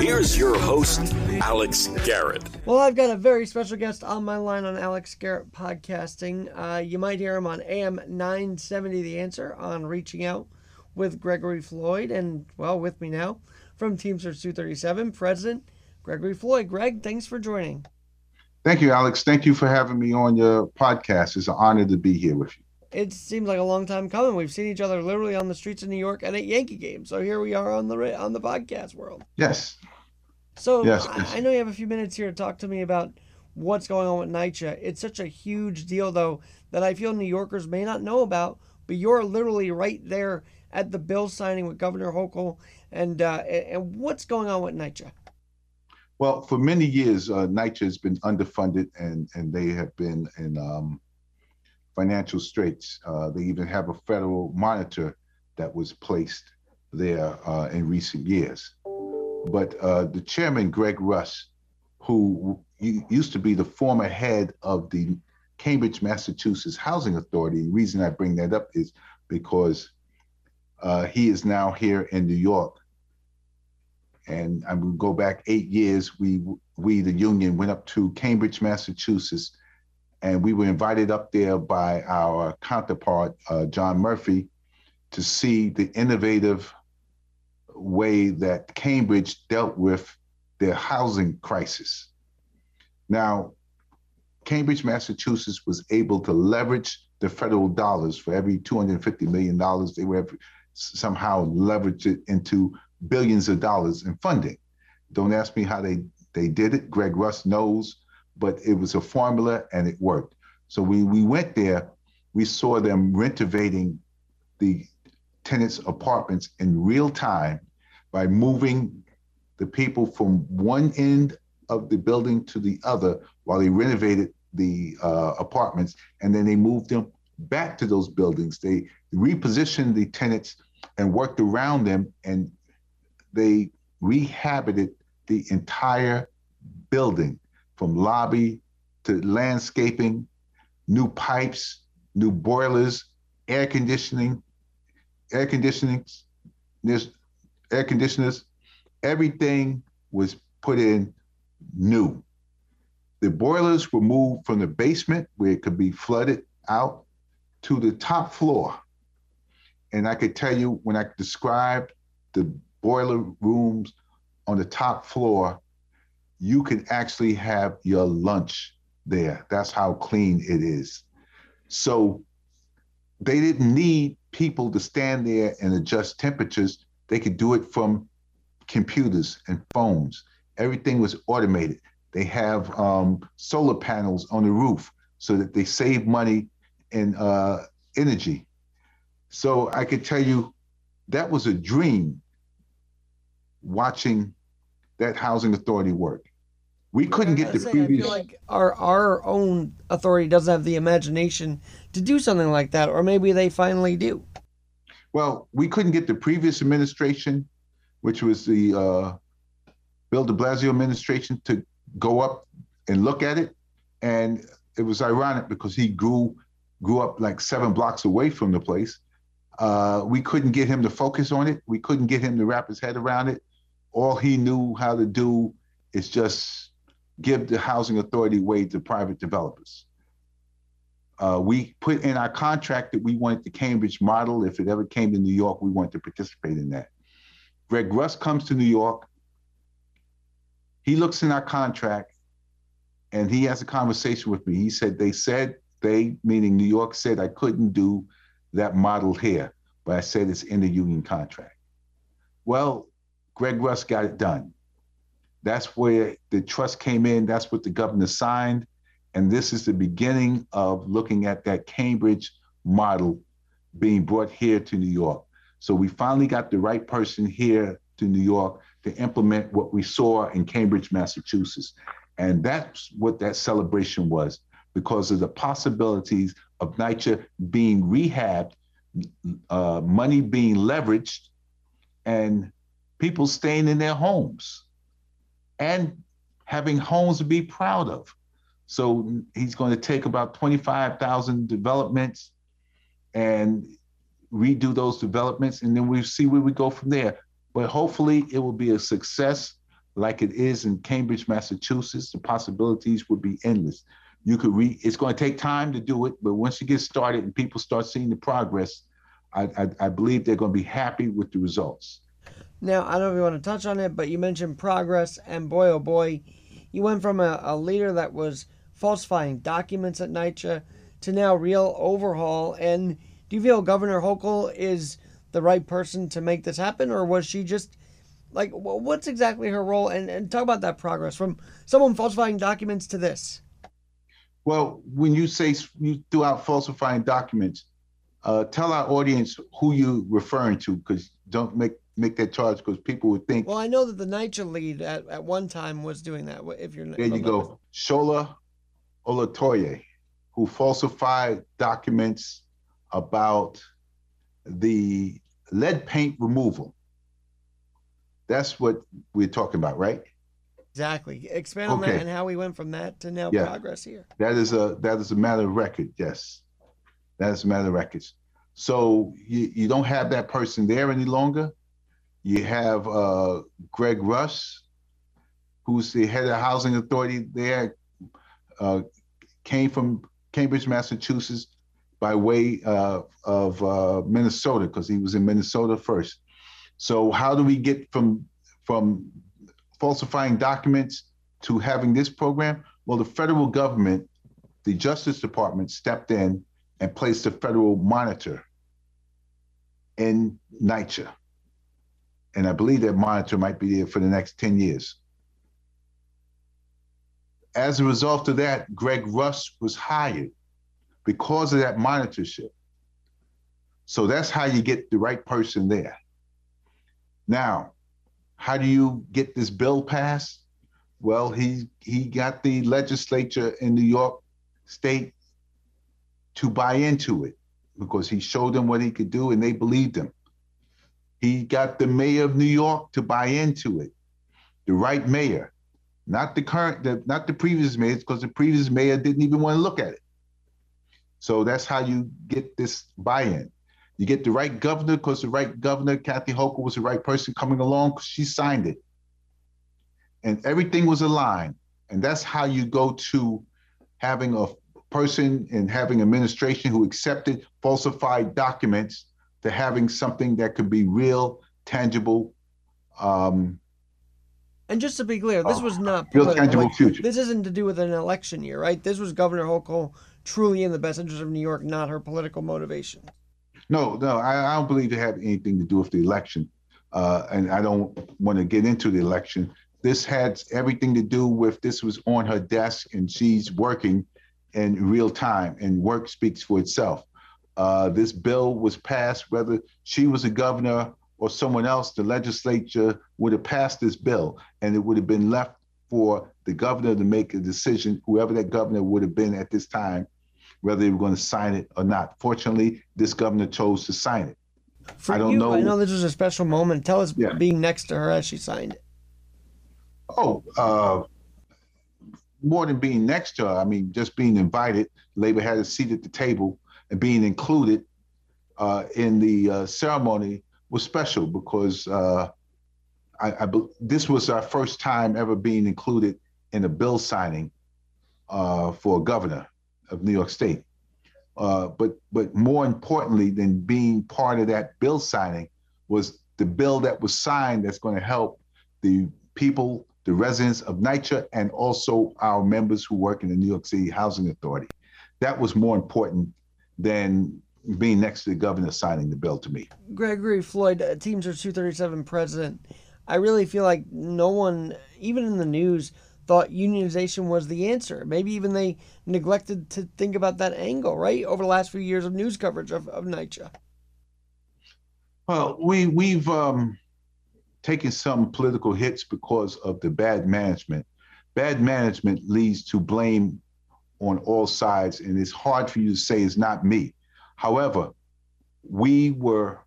Here's your host, Alex Garrett. Well, I've got a very special guest on my line on Alex Garrett podcasting. Uh, you might hear him on AM 970 The Answer on Reaching Out with Gregory Floyd. And, well, with me now from Teamsters 237, President Gregory Floyd. Greg, thanks for joining. Thank you, Alex. Thank you for having me on your podcast. It's an honor to be here with you. It seems like a long time coming. We've seen each other literally on the streets of New York and at Yankee games. So here we are on the on the podcast world. Yes. So yes, yes. I know you have a few minutes here to talk to me about what's going on with NYCHA. It's such a huge deal, though, that I feel New Yorkers may not know about. But you're literally right there at the bill signing with Governor Hochul, and uh, and what's going on with NYCHA? Well, for many years, uh, NYCHA has been underfunded, and and they have been in um, financial straits. Uh, they even have a federal monitor that was placed there uh, in recent years. But uh, the chairman, Greg Russ, who used to be the former head of the Cambridge, Massachusetts Housing Authority, the reason I bring that up is because uh, he is now here in New York. And I'm going to go back eight years. We, we, the union, went up to Cambridge, Massachusetts, and we were invited up there by our counterpart, uh, John Murphy, to see the innovative way that Cambridge dealt with their housing crisis. Now, Cambridge, Massachusetts was able to leverage the federal dollars for every $250 million. They were somehow leveraged it into billions of dollars in funding. Don't ask me how they, they did it. Greg Russ knows but it was a formula and it worked. So we, we went there, we saw them renovating the tenants' apartments in real time by moving the people from one end of the building to the other while they renovated the uh, apartments. And then they moved them back to those buildings. They repositioned the tenants and worked around them and they rehabited the entire building from lobby to landscaping, new pipes, new boilers, air conditioning, air conditioning, there's air conditioners, everything was put in new. The boilers were moved from the basement where it could be flooded out to the top floor. And I could tell you when I described the boiler rooms on the top floor, you can actually have your lunch there. That's how clean it is. So they didn't need people to stand there and adjust temperatures. They could do it from computers and phones. Everything was automated. They have um, solar panels on the roof so that they save money and uh, energy. So I could tell you that was a dream watching that housing authority work. We couldn't get the say, previous. I feel like our our own authority doesn't have the imagination to do something like that, or maybe they finally do. Well, we couldn't get the previous administration, which was the uh, Bill De Blasio administration, to go up and look at it, and it was ironic because he grew grew up like seven blocks away from the place. Uh, we couldn't get him to focus on it. We couldn't get him to wrap his head around it. All he knew how to do is just give the housing authority away to private developers. Uh, we put in our contract that we wanted the Cambridge model. If it ever came to New York, we wanted to participate in that. Greg Russ comes to New York. He looks in our contract and he has a conversation with me. He said, They said, they, meaning New York, said I couldn't do that model here, but I said it's in the union contract. Well, Greg Russ got it done. That's where the trust came in. That's what the governor signed. And this is the beginning of looking at that Cambridge model being brought here to New York. So we finally got the right person here to New York to implement what we saw in Cambridge, Massachusetts. And that's what that celebration was because of the possibilities of NYCHA being rehabbed, uh, money being leveraged, and people staying in their homes and having homes to be proud of. So he's going to take about 25,000 developments and redo those developments, and then we see where we go from there. but hopefully it will be a success like it is in Cambridge, Massachusetts. The possibilities would be endless. You could read, it's going to take time to do it, but once you get started and people start seeing the progress, I, I, I believe they're going to be happy with the results. Now, I don't know if you want to touch on it, but you mentioned progress, and boy, oh boy, you went from a, a leader that was falsifying documents at NYCHA to now real overhaul. And do you feel Governor Hochul is the right person to make this happen, or was she just like what's exactly her role? And, and talk about that progress from someone falsifying documents to this. Well, when you say you threw out falsifying documents, uh, tell our audience who you referring to, because don't make make that charge because people would think. Well, I know that the NYCHA lead at, at one time was doing that. If you're there, you go, Shola Olatoye, who falsified documents about the lead paint removal. That's what we're talking about, right? Exactly. Expand on that and how we went from that to now yeah. progress here. That is a that is a matter of record. Yes, that is a matter of records. So you, you don't have that person there any longer. You have uh, Greg Russ, who's the head of housing authority there, uh, came from Cambridge, Massachusetts, by way uh, of uh, Minnesota because he was in Minnesota first. So how do we get from from falsifying documents to having this program? Well, the federal government, the Justice Department stepped in and placed a federal monitor in NYCHA and I believe that monitor might be there for the next 10 years. As a result of that, Greg Russ was hired because of that monitorship. So that's how you get the right person there. Now, how do you get this bill passed? Well, he he got the legislature in New York State to buy into it because he showed them what he could do and they believed him. He got the mayor of New York to buy into it, the right mayor, not the current, the, not the previous mayor, because the previous mayor didn't even want to look at it. So that's how you get this buy-in. You get the right governor because the right governor, Kathy Hochul, was the right person coming along because she signed it. And everything was aligned. And that's how you go to having a person and having administration who accepted falsified documents to having something that could be real, tangible. Um, and just to be clear, this was not real tangible like, future. This isn't to do with an election year, right? This was Governor Hochul truly in the best interest of New York, not her political motivation. No, no, I, I don't believe it had anything to do with the election, uh, and I don't want to get into the election. This had everything to do with this was on her desk, and she's working in real time, and work speaks for itself. Uh, this bill was passed, whether she was a governor or someone else, the legislature would have passed this bill and it would have been left for the governor to make a decision, whoever that governor would have been at this time, whether they were going to sign it or not. Fortunately, this governor chose to sign it. For I don't you, know. I know this was a special moment. Tell us yeah. being next to her as she signed it. Oh, uh, more than being next to her, I mean, just being invited. Labor had a seat at the table and being included uh, in the uh, ceremony was special because uh, I, I, this was our first time ever being included in a bill signing uh, for a governor of New York State. But but more importantly than being part of that bill signing was the bill that was signed that's going to help the people, the residents of NYCHA, and also our members who work in the New York City Housing Authority. That was more important than being next to the governor signing the bill to me. Gregory Floyd, uh, Teamsters 237 president, I really feel like no one, even in the news, thought unionization was the answer. Maybe even they neglected to think about that angle, right? Over the last few years of news coverage of, of NYCHA. Well, we, we've um, taken some political hits because of the bad management. Bad management leads to blame on all sides, and it's hard for you to say it's not me. However, we were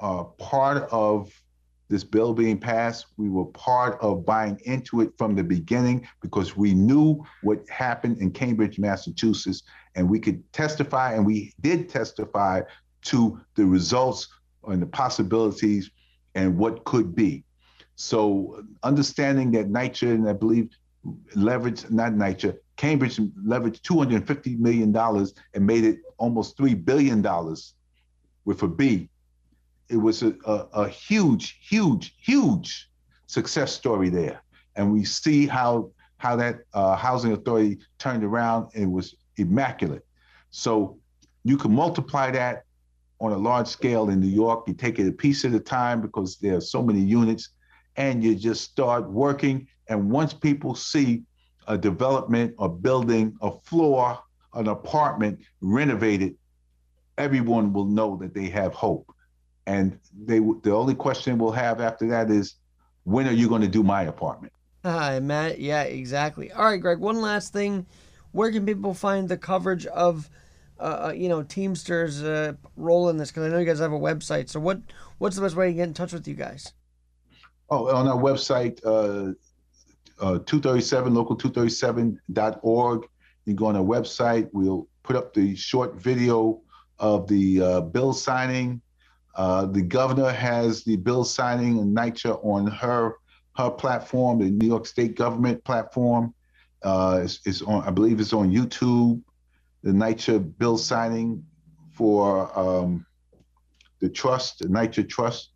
uh, part of this bill being passed. We were part of buying into it from the beginning because we knew what happened in Cambridge, Massachusetts, and we could testify, and we did testify to the results and the possibilities and what could be. So understanding that NYCHA and I believe leveraged not NYCHA, Cambridge leveraged 250 million dollars and made it almost three billion dollars with a B. It was a, a, a huge, huge, huge success story there, and we see how how that uh, housing authority turned around and was immaculate. So you can multiply that on a large scale in New York. You take it a piece at a time because there are so many units, and you just start working. And once people see a development, a building, a floor, an apartment renovated, everyone will know that they have hope. And they the only question we'll have after that is, when are you going to do my apartment? Hi, Matt. Yeah, exactly. All right, Greg. One last thing. Where can people find the coverage of, uh, uh you know, Teamsters' uh, role in this? Because I know you guys have a website. So what what's the best way to get in touch with you guys? Oh, on our website, uh, uh, 237 local237.org. You go on our website. We'll put up the short video of the uh, bill signing. Uh, the governor has the bill signing and NYCHA on her her platform, the New York State government platform. Uh, is, is on, I believe, it's on YouTube. The NYCHA bill signing for um, the trust, the NYCHA trust.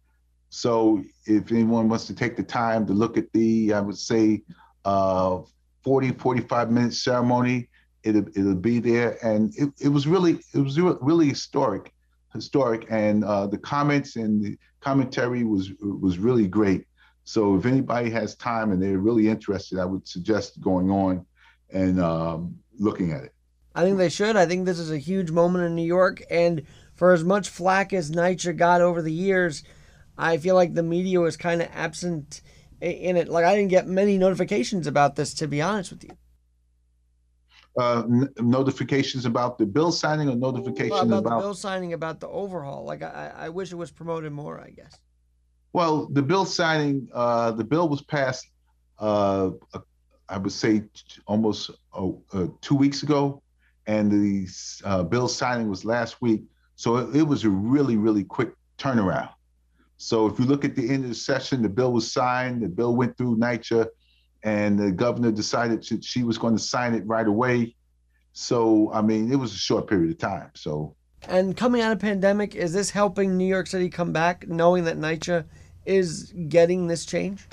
So if anyone wants to take the time to look at the, I would say, uh, 40, 45 minute ceremony, it'll, it'll be there. And it, it was really, it was really historic, historic. And uh, the comments and the commentary was, was really great. So if anybody has time and they're really interested, I would suggest going on and um, looking at it. I think they should. I think this is a huge moment in New York. And for as much flack as NYCHA got over the years, I feel like the media was kind of absent in it. Like I didn't get many notifications about this, to be honest with you. Uh, n- notifications about the bill signing or notifications well, about, about, the bill signing about the overhaul. Like I, I wish it was promoted more. I guess. Well, the bill signing, uh, the bill was passed, uh, I would say almost uh, uh, two weeks ago, and the uh, bill signing was last week. So it, it, was a really, really quick turnaround. So if you look at the end of the session, the bill was signed, the bill went through NYCHA, and the governor decided to, she was going to sign it right away. So, I mean, it was a short period of time. So, and coming out of pandemic, is this helping New York City come back, knowing that NYCHA is getting this change?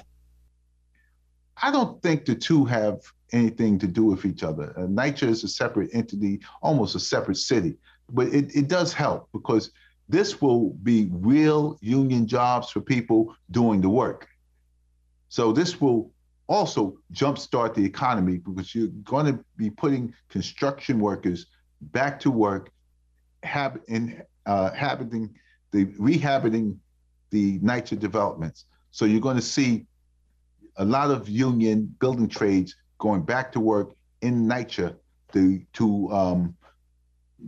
I don't think the two have anything to do with each other. Uh, NYCHA is a separate entity, almost a separate city, but it, it does help because this will be real union jobs for people doing the work. So this will also jumpstart the economy because you're going to be putting construction workers back to work, hab- in, uh, habiting the rehabiting the NYCHA developments. So you're going to see a lot of union building trades going back to work in NYCHA to, to um,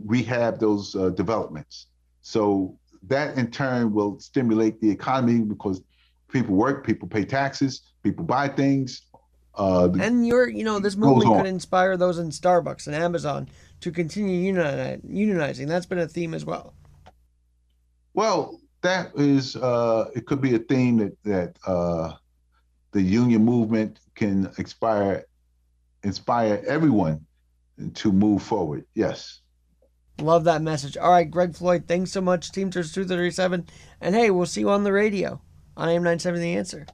rehab those uh, developments. So that in turn will stimulate the economy because people work, people pay taxes, people buy things. Uh, and you're, you know, this movement could inspire those in Starbucks and Amazon to continue unionizing. That's been a theme as well. Well, that is uh, it could be a theme that that uh, the union movement can inspire inspire everyone to move forward. Yes. Love that message. All right, Greg Floyd, thanks so much, Teamsters 237. And hey, we'll see you on the radio on AM 97 The Answer.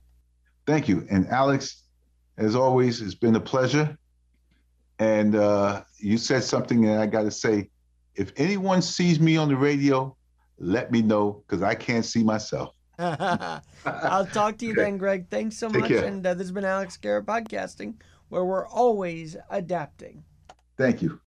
Thank you. And Alex, as always, it's been a pleasure. And uh, you said something and I got to say. If anyone sees me on the radio, let me know because I can't see myself. I'll talk to you then, Greg. Thanks so Take much. Care. And uh, this has been Alex Garrett Podcasting, where we're always adapting. Thank you.